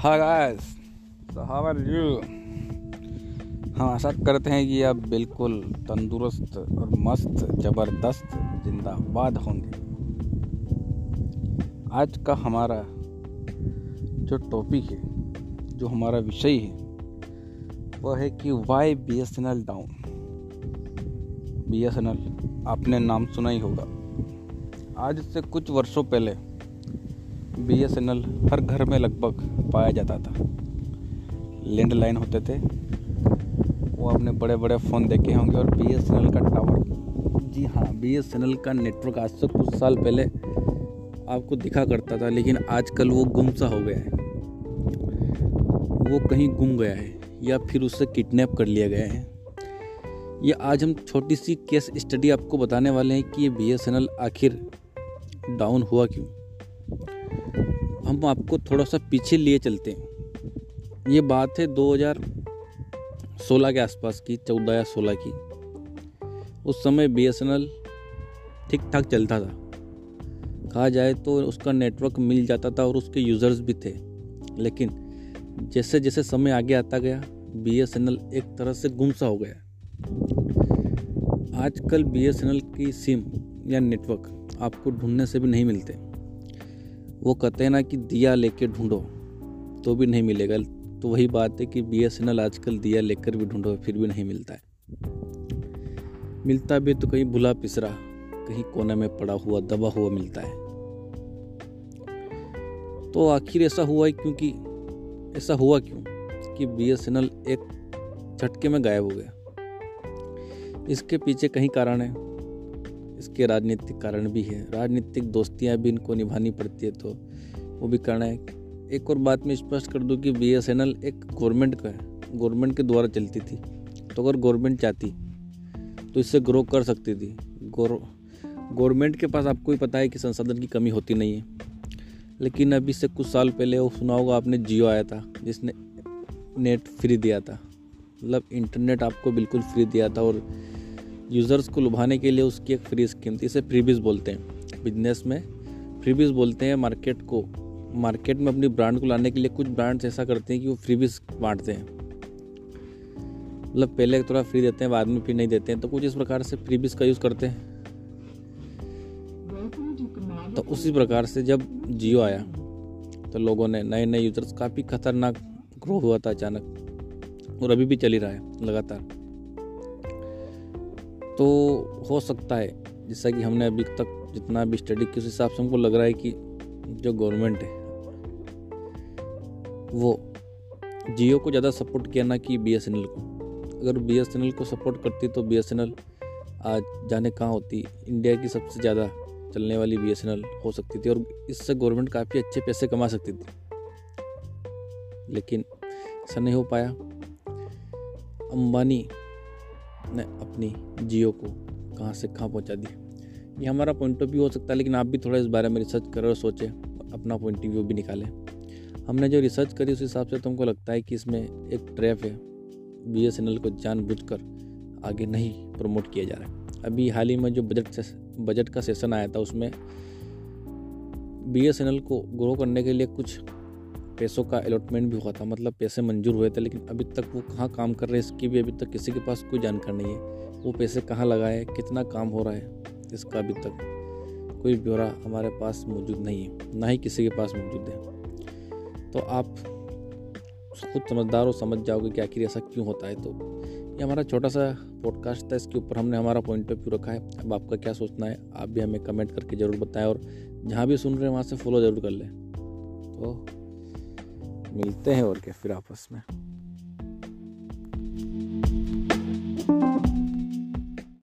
Hi guys so how are you हम आशा करते हैं कि आप बिल्कुल तंदुरुस्त और मस्त, ज़बरदस्त, जिंदाबाद होंगे। आज का हमारा जो टॉपिक है, जो हमारा विषय है वह है कि why B S N L down B S N L आपने नाम सुना ही होगा। आज से कुछ वर्षों पहले बी एस हर घर में लगभग पाया जाता था। लैंडलाइन होते थे। वो आपने बड़े बड़े फ़ोन देखे होंगे और बी एस का टावर। जी हाँ बी एस का नेटवर्क आज से कुछ साल पहले आपको दिखा करता था, लेकिन आजकल वो गुम सा हो गया है। वो कहीं गुम गया है या फिर उससे किडनैप कर लिया गया है। ये आज हम छोटी सी केस स्टडी आपको बताने वाले हैं कि ये बी एस एन एल आखिर डाउन हुआ क्यों? हम आपको थोड़ा सा पीछे लिए चलते हैं। ये बात है 2016 के आसपास की 14 या 16 की। उस समय बी ठीक ठाक चलता था। कहा जाए तो उसका नेटवर्क मिल जाता था और उसके यूज़र्स भी थे। लेकिन जैसे जैसे समय आगे आता गया बीएसएनएल एक तरह से गुमसा हो गया। आजकल बी की सिम या नेटवर्क आपको ढूँढने से भी नहीं मिलते। वो कहते हैं ना कि दिया लेके ढूंढो तो भी नहीं मिलेगा। तो वही बात है कि बी एस एन एल आजकल दिया लेकर भी ढूंढो, फिर भी नहीं मिलता है। मिलता भी तो कहीं भुला पिसरा, कहीं कोने में पड़ा हुआ, दबा हुआ मिलता है। तो आखिर ऐसा हुआ है क्योंकि, ऐसा हुआ क्यों कि बी एस एन एल एक झटके में गायब हो गया। इसके पीछे कहीं कारण है? इसके राजनीतिक कारण भी है। राजनीतिक दोस्तियाँ भी इनको निभानी पड़ती है तो वो भी कारण है। एक और बात मैं स्पष्ट कर दूँ कि बीएसएनएल एक गवर्नमेंट का है। गवर्नमेंट के द्वारा चलती थी। तो अगर गवर्नमेंट चाहती तो इससे ग्रो कर सकती थी। गवर्नमेंट के पास आपको ही पता है कि संसाधन की कमी होती नहीं है। लेकिन अभी से कुछ साल पहले वो सुना होगा आपने जियो आया था, जिसने नेट फ्री दिया था। मतलब इंटरनेट आपको बिल्कुल फ्री दिया था और यूज़र्स को लुभाने के लिए उसकी एक फ्री स्कीम थी इसे फ्रीबीज बोलते हैं। बिज़नेस में फ्रीबीज बोलते हैं मार्केट को। मार्केट में अपनी ब्रांड को लाने के लिए कुछ ब्रांड्स ऐसा करते हैं कि वो फ्रीबीज बांटते हैं। मतलब पहले थोड़ा फ्री देते हैं, बाद में फिर नहीं देते हैं तो कुछ इस प्रकार से फ्रीबीज का यूज़ करते हैं। तो उसी प्रकार से जब जियो आया तो लोगों ने नए नए यूज़र्स काफ़ी खतरनाक ग्रो हुआ था अचानक और अभी भी चल ही रहा है, लगातार। तो हो सकता है, जैसा कि हमने अभी तक जितना भी स्टडी किस हिसाब से हमको लग रहा है कि जो गवर्नमेंट है, वो जियो को ज़्यादा सपोर्ट किया ना कि बी एस एन एल को। अगर बी एस एन एल को सपोर्ट करती तो बी एस एन एल आज जाने कहाँ होती? इंडिया की सबसे ज़्यादा चलने वाली बी एस एन एल हो सकती थी और इससे गवर्नमेंट काफ़ी अच्छे पैसे कमा सकती थी। लेकिन ऐसा नहीं हो पाया। अंबानी ने अपनी जियो को कहाँ से कहाँ पहुँचा दिया। ये हमारा पॉइंट ऑफ़ व्यू हो सकता है, लेकिन आप भी थोड़ा इस बारे में रिसर्च करें और सोचें, अपना पॉइंट ऑफ़ व्यू भी निकालें। हमने जो रिसर्च करी, उस हिसाब से तो हमको लगता है कि इसमें एक ट्रैप है बी एस एन एल को जानबूझकर आगे नहीं प्रमोट किया जा रहा है। अभी हाल ही में जो बजट से बजट का सेशन आया था, उसमें बी एस एन एल को ग्रो करने के लिए कुछ पैसों का अलॉटमेंट भी हुआ था मतलब पैसे मंजूर हुए थे, लेकिन अभी तक वो कहाँ काम कर रहे हैं, इसकी भी अभी तक किसी के पास कोई जानकारी नहीं है। वो पैसे कहाँ लगाए, कितना काम हो रहा है, इसका अभी तक कोई ब्यौरा हमारे पास मौजूद नहीं है, ना ही किसी के पास मौजूद है। तो आप खुद समझदार हो समझ जाओगे कि आखिर ऐसा क्यों होता है तो ये हमारा छोटा सा पॉडकास्ट था, इसके ऊपर हमने हमारा पॉइंट ऑफ़ व्यू रखा है। अब आपका क्या सोचना है, आप भी हमें कमेंट करके ज़रूर बताएँ और जहाँ भी सुन रहे हैं, वहाँ से फॉलो ज़रूर कर लें। तो मिलते हैं और क्या फिर आपस में।